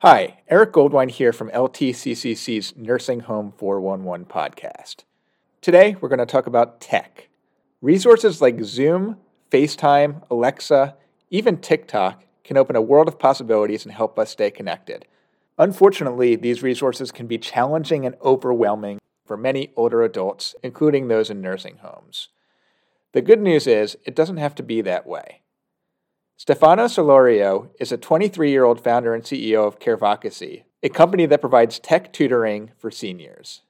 Hi, Eric Goldwein here from LTCCC's Nursing Home 411 podcast. Today, we're going to talk about tech. Resources like Zoom, FaceTime, Alexa, even TikTok can open a world of possibilities and help us stay connected. Unfortunately, these resources can be challenging and overwhelming for many older adults, including those in nursing homes. The good news is, it doesn't have to be that way. Stefano Solorio is a 23 year old founder and CEO of Carevocacy, a company that provides tech tutoring for seniors.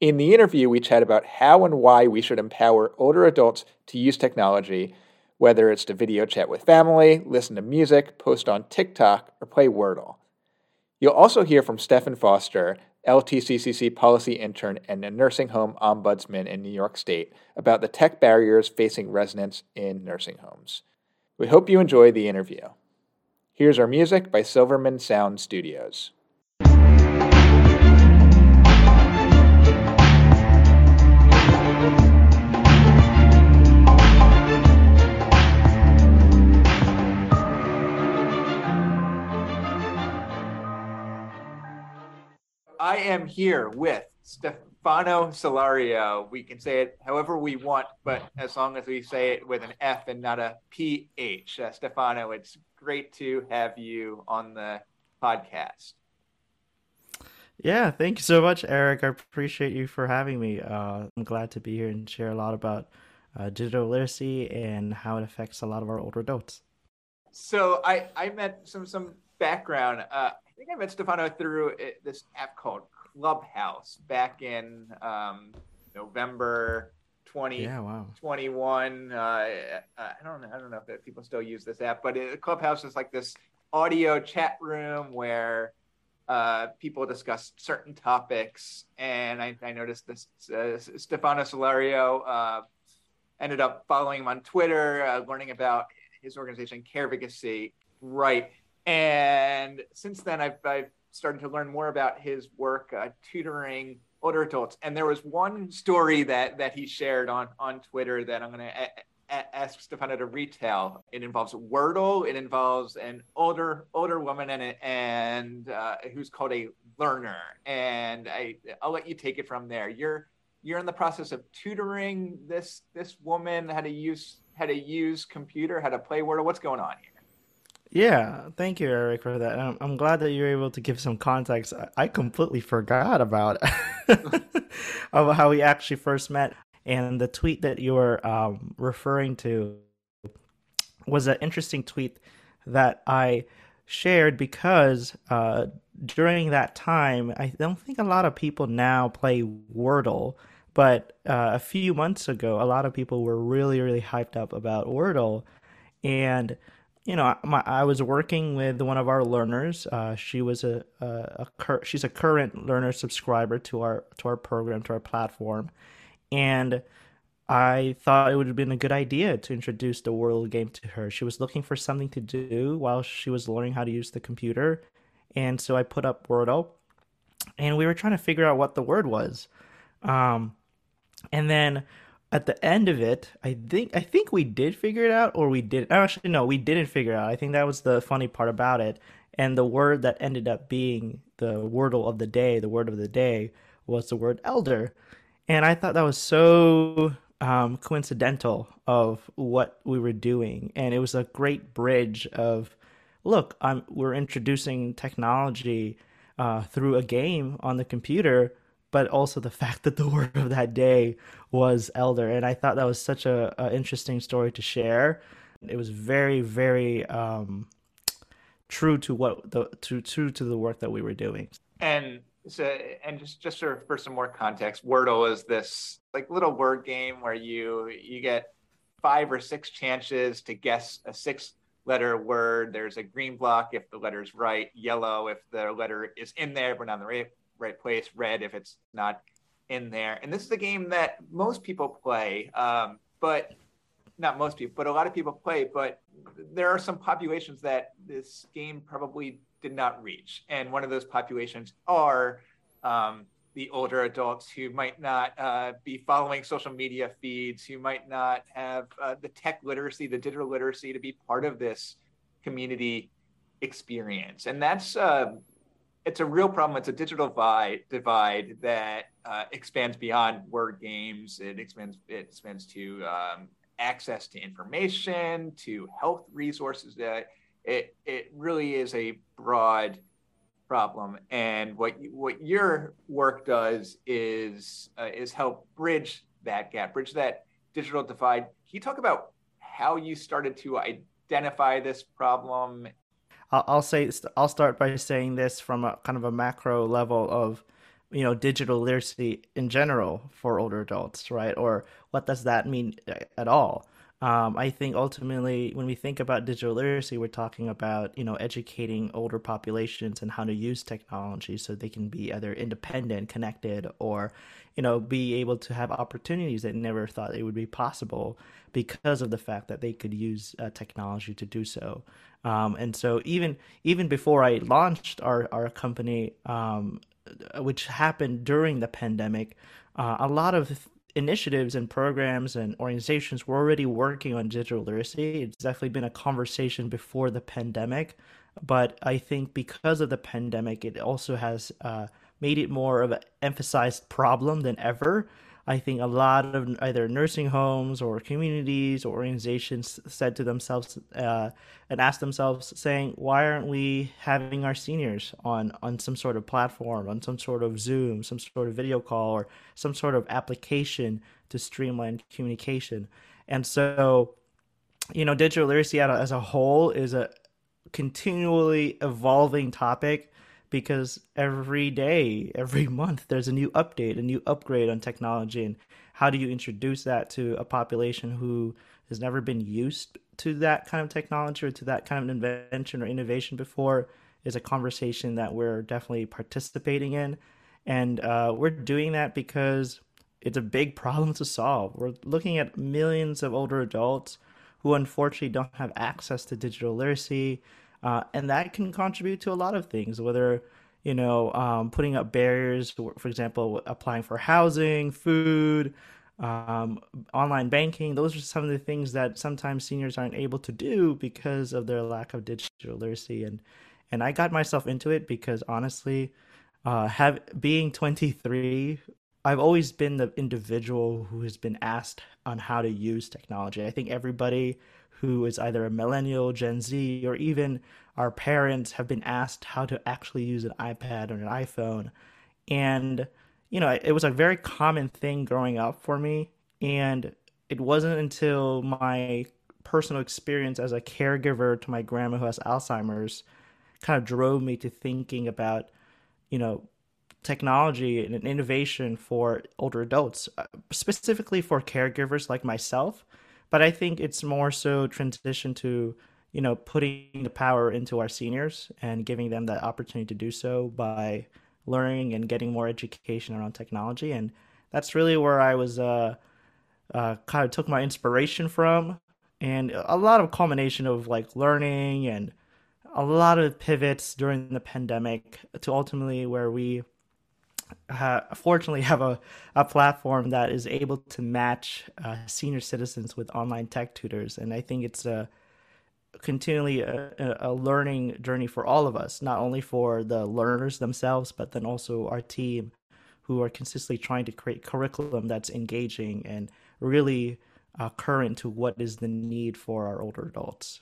In the interview, we chat about how and why we should empower older adults to use technology, whether it's to video chat with family, listen to music, post on TikTok, or play Wordle. You'll also hear from Stephen Foster, LTCCC policy intern and a nursing home ombudsman in New York State, about the tech barriers facing residents in nursing homes. We hope you enjoy the interview. Here's our music by Silverman Sound Studios. I am here with Stefano Solorio. We can say it however we want, but as long as we say it with an F and not a PH. Uh, Stefano, it's great to have you on the podcast. Yeah, thank you so much, Eric. I appreciate you for having me. Uh, I'm glad to be here and share a lot about uh, digital literacy and how it affects a lot of our older adults. So I, I met some some background. Uh, I think I met Stefano through uh, this app called Clubhouse back in um, November 20, yeah, wow. 21. Uh, I don't know. I don't know if people still use this app, but it, Clubhouse is like this audio chat room where uh, people discuss certain topics. And I, I noticed this uh, Stefano Solorio uh, ended up following him on Twitter, uh, learning about his organization, Carevocacy. Right. And since then, I've, I've started to learn more about his work uh, tutoring older adults. And there was one story that that he shared on on Twitter that I'm going to a- a- ask Stefano to retell. It involves Wordle. It involves an older older woman and and uh, who's called a learner. And I I'll let you take it from there. You're you're in the process of tutoring this this woman how to use how to use computer, how to play Wordle. What's going on here? Yeah, thank you, Eric, for that. I'm, I'm glad that you're able to give some context. I completely forgot about of how we actually first met, and the tweet that you were um, referring to was an interesting tweet that I shared because uh, during that time, I don't think a lot of people now play Wordle, but uh, a few months ago, a lot of people were really, really hyped up about Wordle, and you know, my, I was working with one of our learners. Uh, she was a, a, a cur- she's a current learner subscriber to our to our program to our platform, and I thought it would have been a good idea to introduce the Wordle game to her. She was looking for something to do while she was learning how to use the computer, and so I put up Wordle, and we were trying to figure out what the word was, um, and then at the end of it, I think I think we did figure it out, or we did. Actually, no, we didn't figure it out. I think that was the funny part about it. And the word that ended up being the wordle of the day, the word of the day, was the word elder. And I thought that was so um, coincidental of what we were doing, and it was a great bridge of, look, I'm we're introducing technology uh, through a game on the computer but also the fact that the word of that day was elder. And i thought that was such a, a interesting story to share. It was very very um, true to what the to true to the work that we were doing. And so and just just for, for some more context wordle is this like little word game where you you get five or six chances to guess a six letter word. There's a green block if the letter's right yellow if the letter is in there but not in the right place, red if it's not in there. And this is a game that most people play, um, but not most people, but a lot of people play. But there are some populations that this game probably did not reach. And one of those populations are um, the older adults who might not uh, be following social media feeds, who might not have uh, the tech literacy, the digital literacy to be part of this community experience. And that's uh, it's a real problem. It's a digital divide, divide that uh, expands beyond word games. It expands it expands to um, access to information, to health resources. That it it really is a broad problem. And what what your work does is uh, is help bridge that gap, bridge that digital divide. Can you talk about how you started to identify this problem I'll, say I'll start by saying this from a kind of a macro level of you know digital literacy in general for older adults right? Or what does that mean uh, at all um, i think ultimately when we think about digital literacy we're talking about you know educating older populations and how to use technology so they can be either independent connected or you know be able to have opportunities that never thought it would be possible because of the fact that they could use uh, technology to do so. Um, and so even even before I launched our our company, um, which happened during the pandemic, uh, a lot of initiatives and programs and organizations were already working on digital literacy. It's definitely been a conversation before the pandemic, but I think because of the pandemic, it also has uh, made it more of an emphasized problem than ever. I think a lot of either nursing homes or communities or organizations said to themselves uh, and asked themselves, saying, "Why aren't we having our seniors on on some sort of platform, on some sort of Zoom, some sort of video call, or some sort of application to streamline communication?" And so, you know, digital literacy as a whole is a continually evolving topic because every day, every month, there's a new update, a new upgrade on technology. And how do you introduce that to a population who has never been used to that kind of technology or to that kind of invention or innovation before is a conversation that we're definitely participating in. And uh, we're doing that because it's a big problem to solve. We're looking at millions of older adults who unfortunately don't have access to digital literacy, uh, and that can contribute to a lot of things, whether you know um, putting up barriers, for, example, applying for housing, food, um, online banking. Those are some of the things that sometimes seniors aren't able to do because of their lack of digital literacy. And and I got myself into it because honestly, uh, have being 23 I've always been the individual who has been asked on how to use technology. I think everybody who is either a millennial, Gen Z, or even our parents have been asked how to actually use an iPad or an iPhone. And, you know, it was a very common thing growing up for me. And it wasn't until my personal experience as a caregiver to my grandma who has Alzheimer's kind of drove me to thinking about, you know, technology and innovation for older adults, uh, specifically for caregivers like myself but I think it's more so transition to you know putting the power into our seniors and giving them that opportunity to do so by learning and getting more education around technology and that's really where I was uh, uh, kind of took my inspiration from and a lot of culmination of like learning and a lot of pivots during the pandemic to ultimately where we uh, fortunately have a, a platform that is able to match uh, senior citizens with online tech tutors. And i think it's a continually a, a, learning journey for all of us not only for the learners themselves but then also our team who are consistently trying to create curriculum that's engaging and really uh, current to what is the need for our older adults.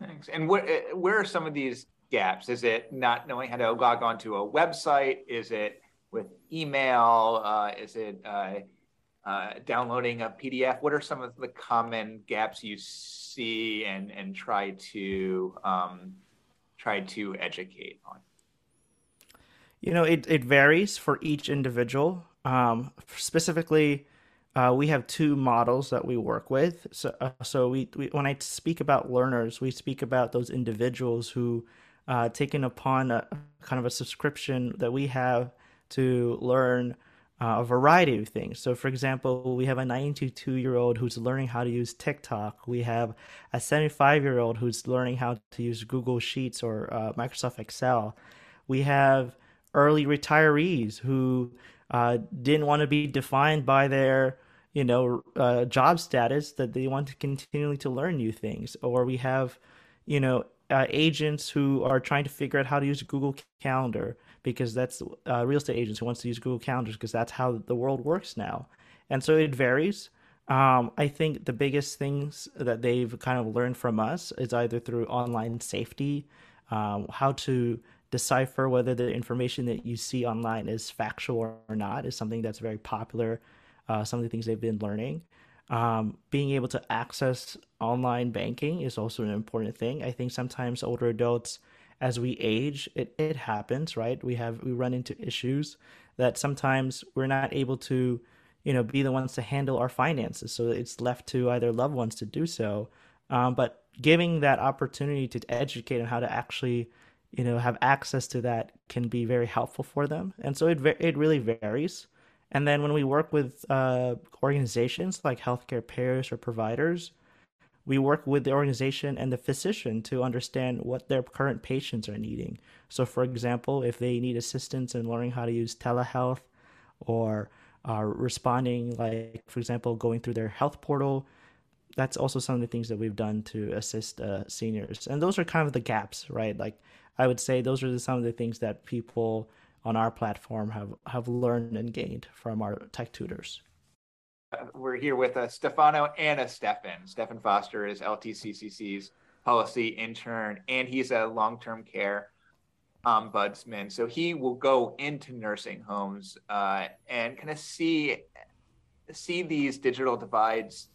Thanks. And what, uh, where are some of these gaps? Is it not knowing how to log on to a website? Is it with email? Uh, is it uh, uh, downloading a PDF? What are some of the common gaps you see and and try to um, try to educate on? You know, it it varies for each individual. Um, specifically, uh, we have two models that we work with. So, uh, so we, we, when I speak about learners, we speak about those individuals who uh, taken upon a kind of a subscription that we have to learn uh, a variety of things. So, for example, we have a 92 year old who's learning how to use TikTok. We have a 75 year old who's learning how to use Google Sheets or uh, Microsoft Excel. We have early retirees who uh, didn't want to be defined by their you know uh, job status that they want to continually to learn new things or we have you know uh, agents who are trying to figure out how to use Google Calendar because that's uh, real estate agents who wants to use Google Calendars because that's how the world works now. And so it varies. Um, I think the biggest things that they've kind of learned from us is either through online safety, um, how to decipher whether the information that you see online is factual or not is something that's very popular. Uh, some of the things they've been learning. Um, being able to access online banking is also an important thing. I think sometimes older adults, as we age, it, it happens, right? We have we run into issues that sometimes we're not able to, you know, be the ones to handle our finances. So it's left to either loved ones to do so. Um, but giving that opportunity to educate on how to actually, you know, have access to that can be very helpful for them. And so it it really varies. And then when we work with uh, organizations like healthcare payers or providers, we work with the organization and the physician to understand what their current patients are needing. So, for example, if they need assistance in learning how to use telehealth or responding, like, for example, going through their health portal, that's also some of the things that we've done to assist uh, seniors. And those are kind of the gaps, right? Like, I would say those are some of the things that people on our platform have have learned and gained from our tech tutors. Uh, we're here with uh, Stefano and a Stefan. Stefan Foster is LTCCC's policy intern, and he's a long-term care ombudsman. So he will go into nursing homes uh, and kind of see see these digital divides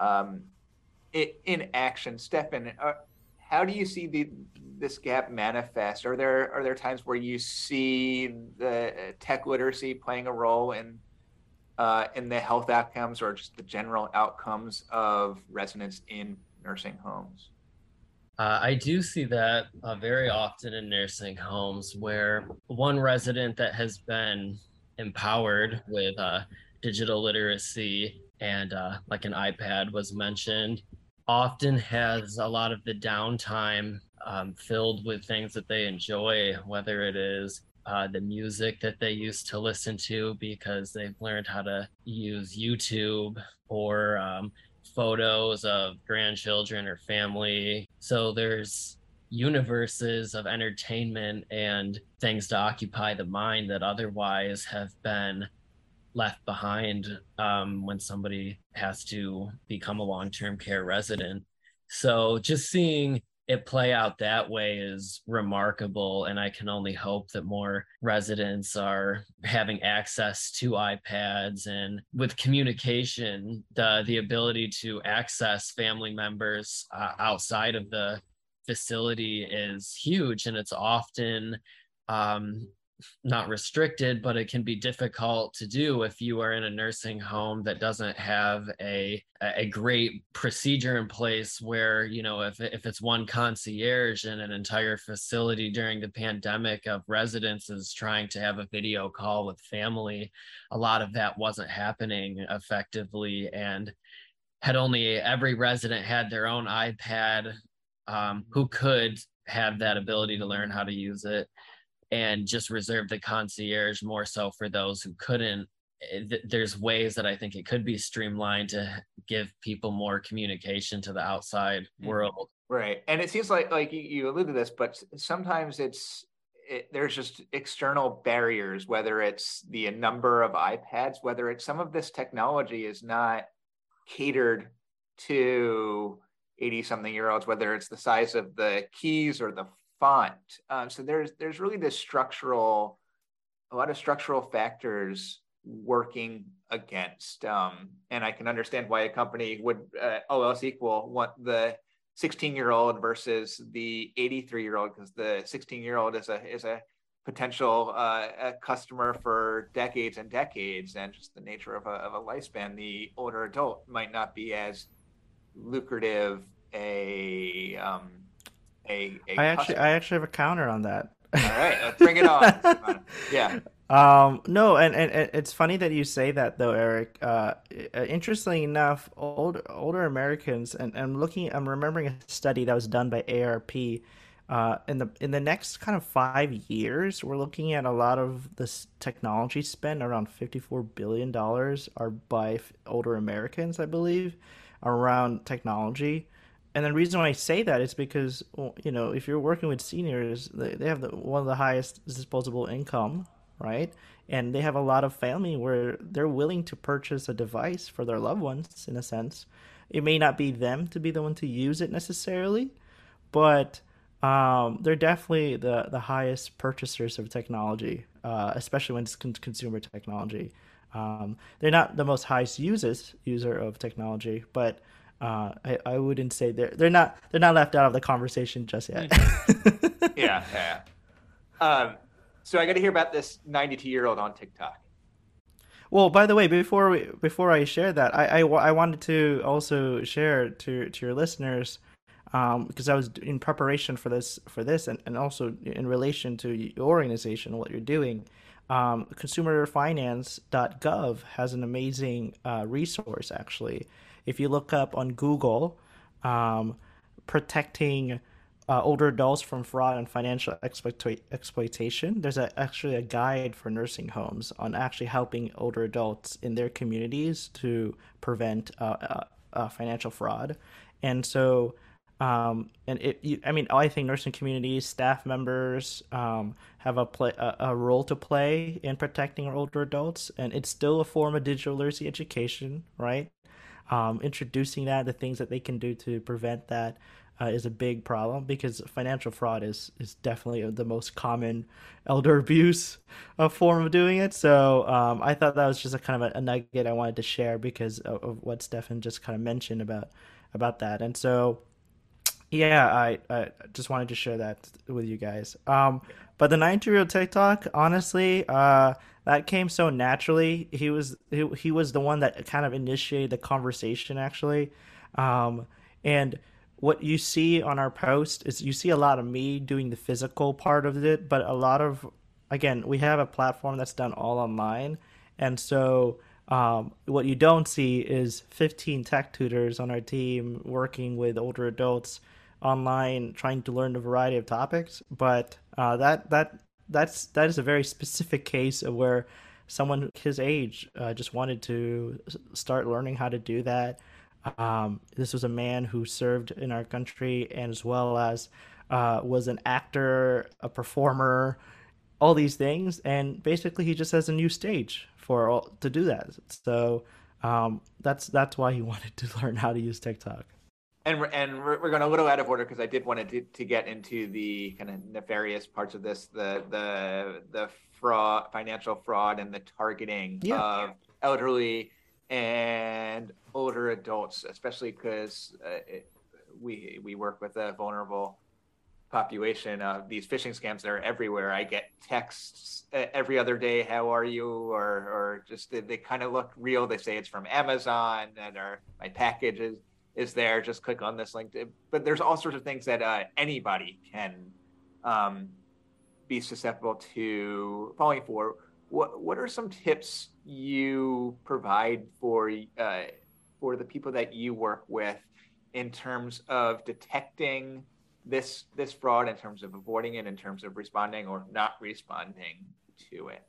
um, in action. Stefan, uh, how do you see the this gap manifest? Are there are there times where you see the tech literacy playing a role in uh, in the health outcomes or just the general outcomes of residents in nursing homes? Uh, I do see that uh, very often in nursing homes where one resident that has been empowered with uh, digital literacy and uh, like an iPad was mentioned often has a lot of the downtime um, filled with things that they enjoy, whether it is uh, the music that they used to listen to because they've learned how to use YouTube or um, photos of grandchildren or family. So there's universes of entertainment and things to occupy the mind that otherwise have been left behind um, when somebody has to become a long-term care resident. So just seeing it play out that way is remarkable and i can only hope that more residents are having access to ipads and with communication the the ability to access family members uh, outside of the facility is huge and it's often um, not restricted, but it can be difficult to do if you are in a nursing home that doesn't have a a great procedure in place where you know if if it's one concierge in an entire facility during the pandemic of residents is trying to have a video call with family, a lot of that wasn't happening effectively and had only every resident had their own iPad um, who could have that ability to learn how to use it and just reserve the concierge more so for those who couldn't eh, there's ways that i think it could be streamlined to give people more communication to the outside mm-hmm. world right and it seems like like you alluded to this but sometimes it's it, there's just external barriers whether it's the number of ipads whether it's some of this technology is not catered to 80 something year olds whether it's the size of the keys or the font. Um, so there's there's really this structural, a lot of structural factors working against. Um, and I can understand why a company would, uh, all else equal, want the 16 year old versus the 83 year old because the 16 year old is a is a potential uh, a customer for decades and decades, and just the nature of a, of a lifespan, the older adult might not be as lucrative a um, a, a I actually I actually have a counter on that. All right, let's bring it on. yeah. Um, no, and, and, it's funny that you say that though, Eric. Uh, uh interestingly enough, old, older Americans, and I'm looking, I'm remembering a study that was done by AARP. Uh, in the in the next kind of five years, we're looking at a lot of this technology spend. Around fifty four billion dollars are by older Americans, I believe, around technology and the reason why I say that is because you know if you're working with seniors, they, have the, one of the highest disposable income, right? And they have a lot of family where they're willing to purchase a device for their loved ones. In a sense, it may not be them to be the one to use it necessarily, but um, they're definitely the the highest purchasers of technology, uh, especially when it's con- consumer technology. Um, they're not the most highest users user of technology, but uh, I, I wouldn't say they're they're not they're not left out of the conversation just yet. yeah, yeah. Um, so I got to hear about this 92 year old on TikTok. Well, by the way, before we, before I share that, I, I, I wanted to also share to to your listeners um, because I was in preparation for this for this and, and also in relation to your organization, what you're doing. Um, consumerfinance.gov has an amazing uh, resource actually if you look up on Google, um, protecting uh, older adults from fraud and financial exploita- exploitation, there's a, actually a guide for nursing homes on actually helping older adults in their communities to prevent uh, uh, uh financial fraud. And so, um, and it, you, I mean, I think nursing communities, staff members um, have a, play, a, a, role to play in protecting our older adults, and it's still a form of digital literacy education, right? Um, introducing that, the things that they can do to prevent that uh, is a big problem because financial fraud is is definitely the most common elder abuse uh, form of doing it. So um, I thought that was just a kind of a, a nugget I wanted to share because of, of, what Stefan just kind of mentioned about about that. And so yeah, I, I just wanted to share that with you guys. Um, but the 90 year old TikTok, honestly, uh, that came so naturally. He was he, he was the one that kind of initiated the conversation actually. Um, and what you see on our post is you see a lot of me doing the physical part of it, but a lot of again, we have a platform that's done all online. And so um, what you don't see is 15 tech tutors on our team working with older adults online trying to learn a variety of topics but uh, that that that's that is a very specific case of where someone his age uh, just wanted to start learning how to do that. Um, this was a man who served in our country and as well as uh, was an actor, a performer, all these things, and basically he just has a new stage for all, to do that. So um, that's that's why he wanted to learn how to use TikTok and we're, and we're, we're going a little out of order because I did want to to get into the kind of nefarious parts of this, the the the fraud, financial fraud, and the targeting yeah. of elderly and older adults, especially because uh, we we work with a vulnerable population of these phishing scams that are everywhere. I get texts every other day, "How are you?" or or just they, they kind of look real. They say it's from Amazon and or my package is there. Just click on this link. But there's all sorts of things that uh, anybody can um, be susceptible to falling for. What What are some tips you provide for uh, for the people that you work with in terms of detecting this this fraud, in terms of avoiding it, in terms of responding or not responding to it?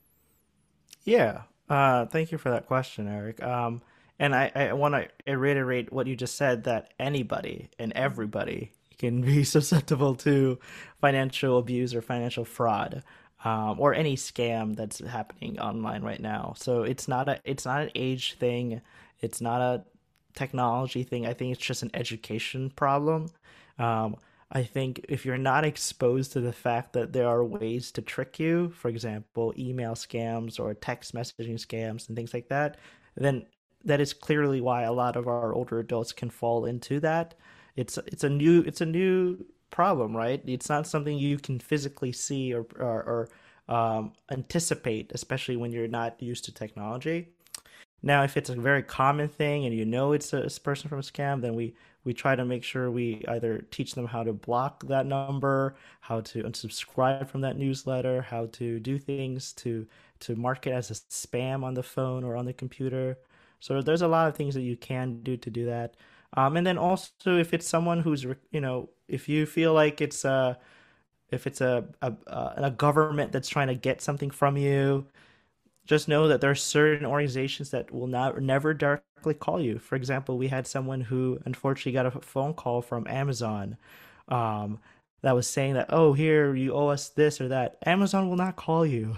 Yeah. Uh, thank you for that question, Eric. Um, and I, I want to reiterate what you just said that anybody and everybody can be susceptible to financial abuse or financial fraud. Um, or any scam that's happening online right now. So it's not a it's not an age thing. It's not a technology thing. I think it's just an education problem. Um, I think if you're not exposed to the fact that there are ways to trick you, for example, email scams or text messaging scams and things like that, then that is clearly why a lot of our older adults can fall into that. It's it's a new it's a new problem, right? It's not something you can physically see or or, or um, anticipate, especially when you're not used to technology. Now, if it's a very common thing and you know it's a, person from a scam, then we we try to make sure we either teach them how to block that number, how to unsubscribe from that newsletter, how to do things to to mark it as a spam on the phone or on the computer. So there's a lot of things that you can do to do that. Um, and then also if it's someone who's you know if you feel like it's a if it's a a, a government that's trying to get something from you, just know that there are certain organizations that will not never directly call you. For example, we had someone who unfortunately got a phone call from Amazon um, that was saying that, oh, here you owe us this or that. Amazon will not call you.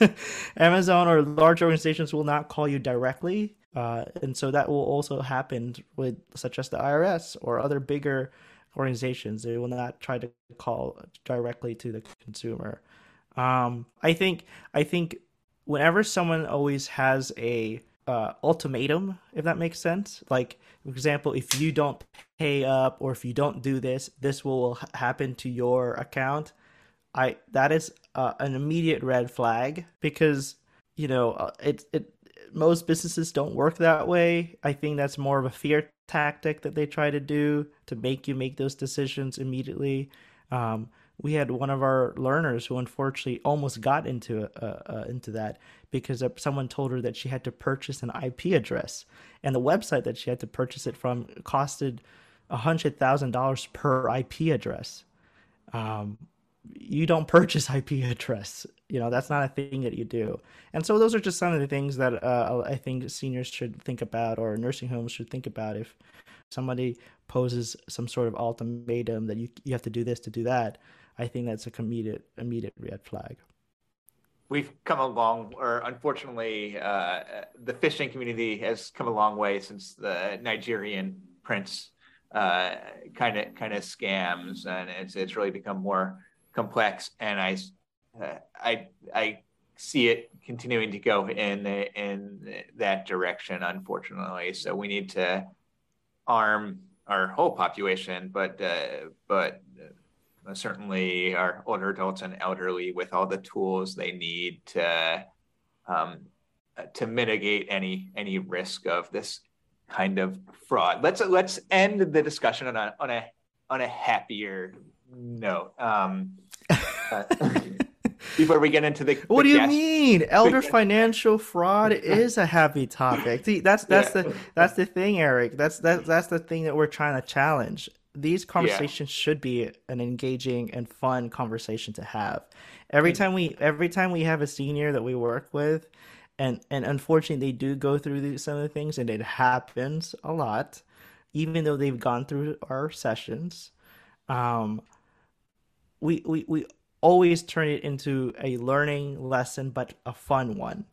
Amazon or large organizations will not call you directly. Uh, and so that will also happen with such as the IRS or other bigger organizations. They will not try to call directly to the consumer. Um, I think I think whenever someone always has a uh, ultimatum, if that makes sense. Like, for example, if you don't pay up or if you don't do this, this will happen to your account. I that is uh, an immediate red flag because you know uh, it it most businesses don't work that way. I think that's more of a fear tactic that they try to do to make you make those decisions immediately. Um, we had one of our learners who unfortunately almost got into uh, uh, into that because someone told her that she had to purchase an IP address, and the website that she had to purchase it from costed hundred thousand dollars per IP address. Um, you don't purchase IP address. You know that's not a thing that you do. And so those are just some of the things that uh, I think seniors should think about, or nursing homes should think about if somebody poses some sort of ultimatum that you you have to do this to do that I think that's a immediate immediate red flag. We've come a long, or unfortunately, uh, the phishing community has come a long way since the Nigerian prince kind of kind of scams, and it's it's really become more complex. And I uh, I I see it continuing to go in in that direction, unfortunately. So we need to arm our whole population, but uh, but uh, certainly our older adults and elderly with all the tools they need to um, to mitigate any any risk of this kind of fraud. Let's let's end the discussion on a on a on a happier note. Um, uh, before we get into the, the what do you mean elder financial fraud is a happy topic see that's that's yeah. the that's the thing eric that's that, that's the thing that we're trying to challenge these conversations yeah. should be an engaging and fun conversation to have. Every time we every time we have a senior that we work with, and and unfortunately they do go through these, some of the things, and it happens a lot, even though they've gone through our sessions. Um, we we we always turn it into a learning lesson, but a fun one,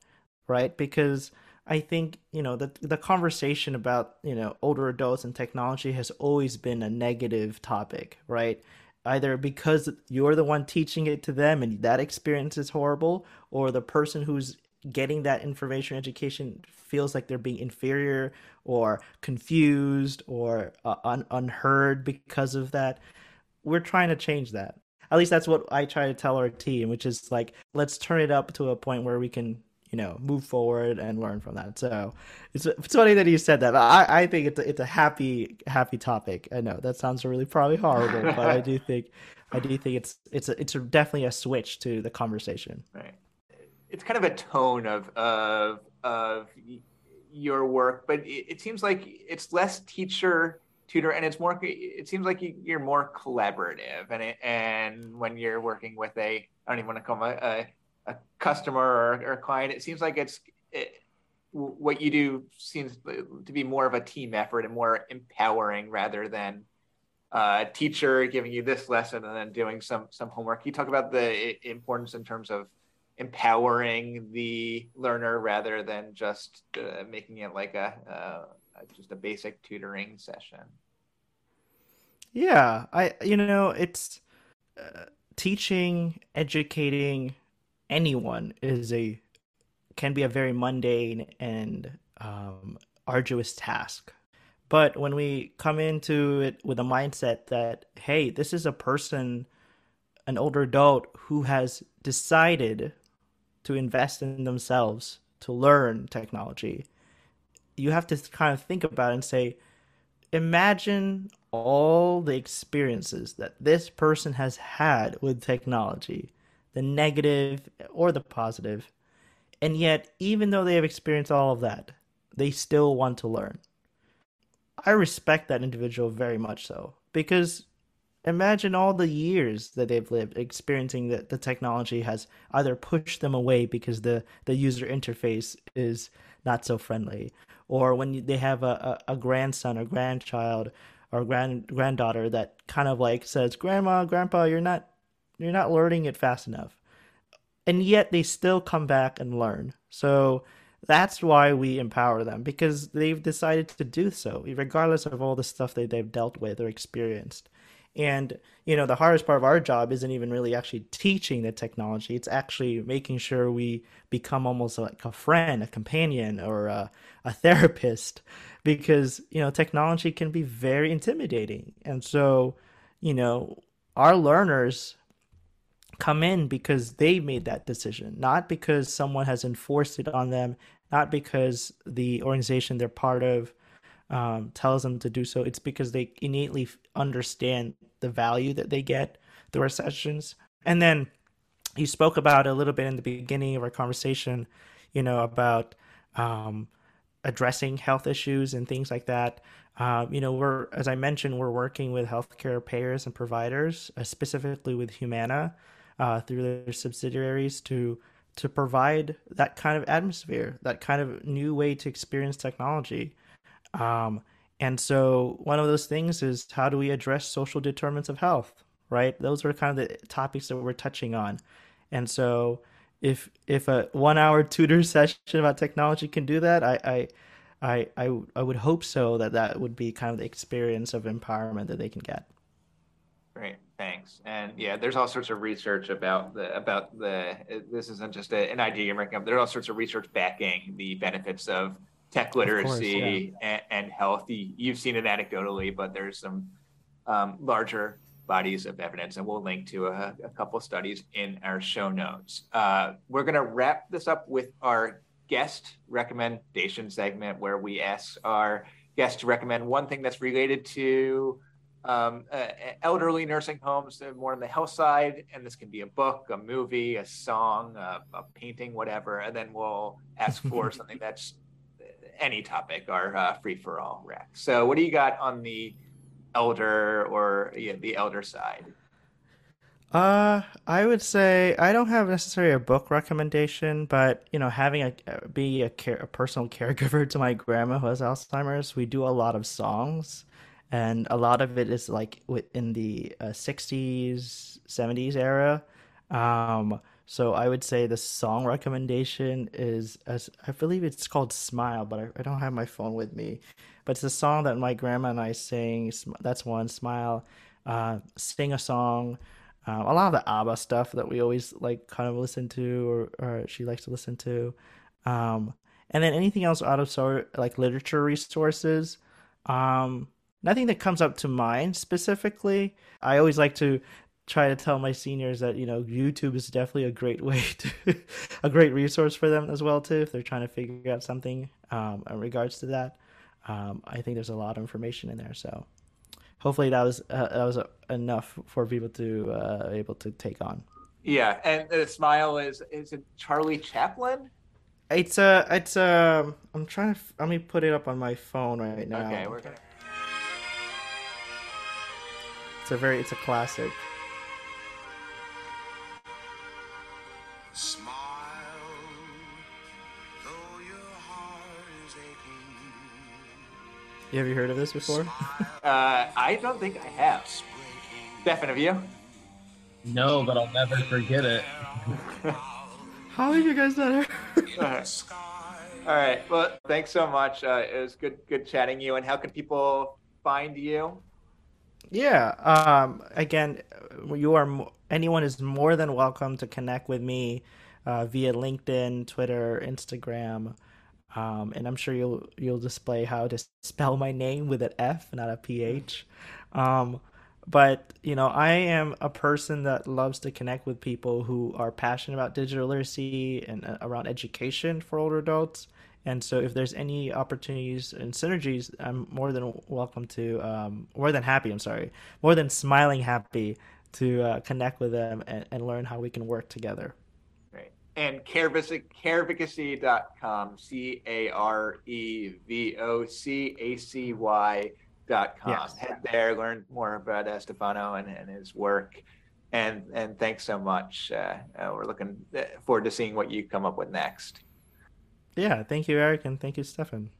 right? Because I think you know the the conversation about you know older adults and technology has always been a negative topic, right? Either because you're the one teaching it to them and that experience is horrible, or the person who's getting that information education feels like they're being inferior or confused or uh, un- unheard because of that. We're trying to change that. At least that's what I try to tell our team, which is like, let's turn it up to a point where we can you know move forward and learn from that. So it's, it's funny that you said that. I i think it's a, it's a happy happy topic. I know that sounds really probably horrible but i do think i do think it's it's a, it's a, definitely a switch to the conversation. Right. It's kind of a tone of of of your work but it, it seems like it's less teacher tutor and it's more it seems like you're more collaborative and it, and when you're working with a i don't even want to call them a, a a customer or, or a client, it seems like it's it, what you do seems to be more of a team effort and more empowering rather than a teacher giving you this lesson and then doing some some homework. You talk about the importance in terms of empowering the learner rather than just uh, making it like a uh, just a basic tutoring session. Yeah, I you know it's uh, teaching, educating, anyone is a can be a very mundane and um, arduous task. But when we come into it with a mindset that, hey, this is a person, an older adult who has decided to invest in themselves to learn technology, you have to kind of think about it and say, imagine all the experiences that this person has had with technology the negative or the positive. And yet, even though they have experienced all of that, they still want to learn. I respect that individual very much so because imagine all the years that they've lived experiencing that the technology has either pushed them away because the, the user interface is not so friendly, or when they have a, a, a grandson or grandchild or grand granddaughter that kind of like says, "Grandma, Grandpa, you're not you're not learning it fast enough," and yet they still come back and learn. So that's why we empower them because they've decided to do so, regardless of all the stuff that they've dealt with or experienced. And, you know, the hardest part of our job isn't even really actually teaching the technology. It's actually making sure we become almost like a friend, a companion, or a, a therapist because, you know, technology can be very intimidating. And so, you know, our learners come in because they made that decision, not because someone has enforced it on them, not because the organization they're part of um, tells them to do so. It's because they innately understand the value that they get through our sessions. And then you spoke about a little bit in the beginning of our conversation, you know, about um, addressing health issues and things like that. Um, you know, we're as I mentioned, we're working with healthcare payers and providers, uh, specifically with Humana uh, through their subsidiaries to to provide that kind of atmosphere, that kind of new way to experience technology. Um, and so one of those things is how do we address social determinants of health, right? Those are kind of the topics that we're touching on. And so if if a one hour tutor session about technology can do that, I I I I, I would hope so that that would be kind of the experience of empowerment that they can get. Great, thanks. And yeah, there's all sorts of research about the about the. This isn't just a, an idea you're making up. There's all sorts of research backing the benefits of tech literacy course, yeah. and, and, health. You've seen it anecdotally, but there's some um, larger bodies of evidence, and we'll link to a, a couple studies in our show notes. Uh, we're going to wrap this up with our guest recommendation segment, where we ask our guests to recommend one thing that's related to um, uh, elderly nursing homes, uh, more on the health side, and this can be a book, a movie, a song, a, a painting, whatever. And then we'll ask for something that's any topic are uh, free for all Rex. So, what do you got on the elder or the elder side? Uh, I would say I don't have necessarily a book recommendation, but you know, having a be a, care, a personal caregiver to my grandma who has Alzheimer's, we do a lot of songs, and a lot of it is like in the uh, '60s, '70s era. Um, so I would say the song recommendation is as I believe it's called Smile, but I, I, don't have my phone with me. But it's a song that my grandma and I sing. That's one. Smile. Uh, sing a song. Um, a lot of the ABBA stuff that we always like kind of listen to or, or she likes to listen to. Um, and then anything else out of sort like literature resources. Um, nothing that comes up to mind specifically. I always like to try to tell my seniors that you know YouTube is definitely a great way to a great resource for them as well too if they're trying to figure out something um, in regards to that. Um, I think there's a lot of information in there, so hopefully that was uh, that was uh, enough for people to uh, able to take on. Yeah, and the smile is is it Charlie Chaplin? It's a it's a I'm trying to let me put it up on my phone right now. Okay, we're gonna. It's a very it's a classic. You have you heard of this before? uh, I don't think I have. Stefan, have you? No, but I'll never forget it. How have you guys not heard? All right. Well, thanks so much. Uh, it was good, good chatting you. And how can people find you? Yeah. Um, again, you are anyone is more than welcome to connect with me uh, via LinkedIn, Twitter, Instagram. Um, and I'm sure you'll you'll display how to spell my name with an F, not a PH. Um, but you know, I am a person that loves to connect with people who are passionate about digital literacy and uh, around education for older adults. And so, if there's any opportunities and synergies, I'm more than welcome to, um, more than happy. I'm sorry, more than smiling happy to uh, connect with them and, and learn how we can work together and carevocacy.com, C A R E V O C A C Y Yes. Head there, learn more about uh, Stefano and, and his work. And and thanks so much. Uh, uh, we're looking uh, forward to seeing what you come up with next. Yeah, thank you, Eric, and thank you, Stefan.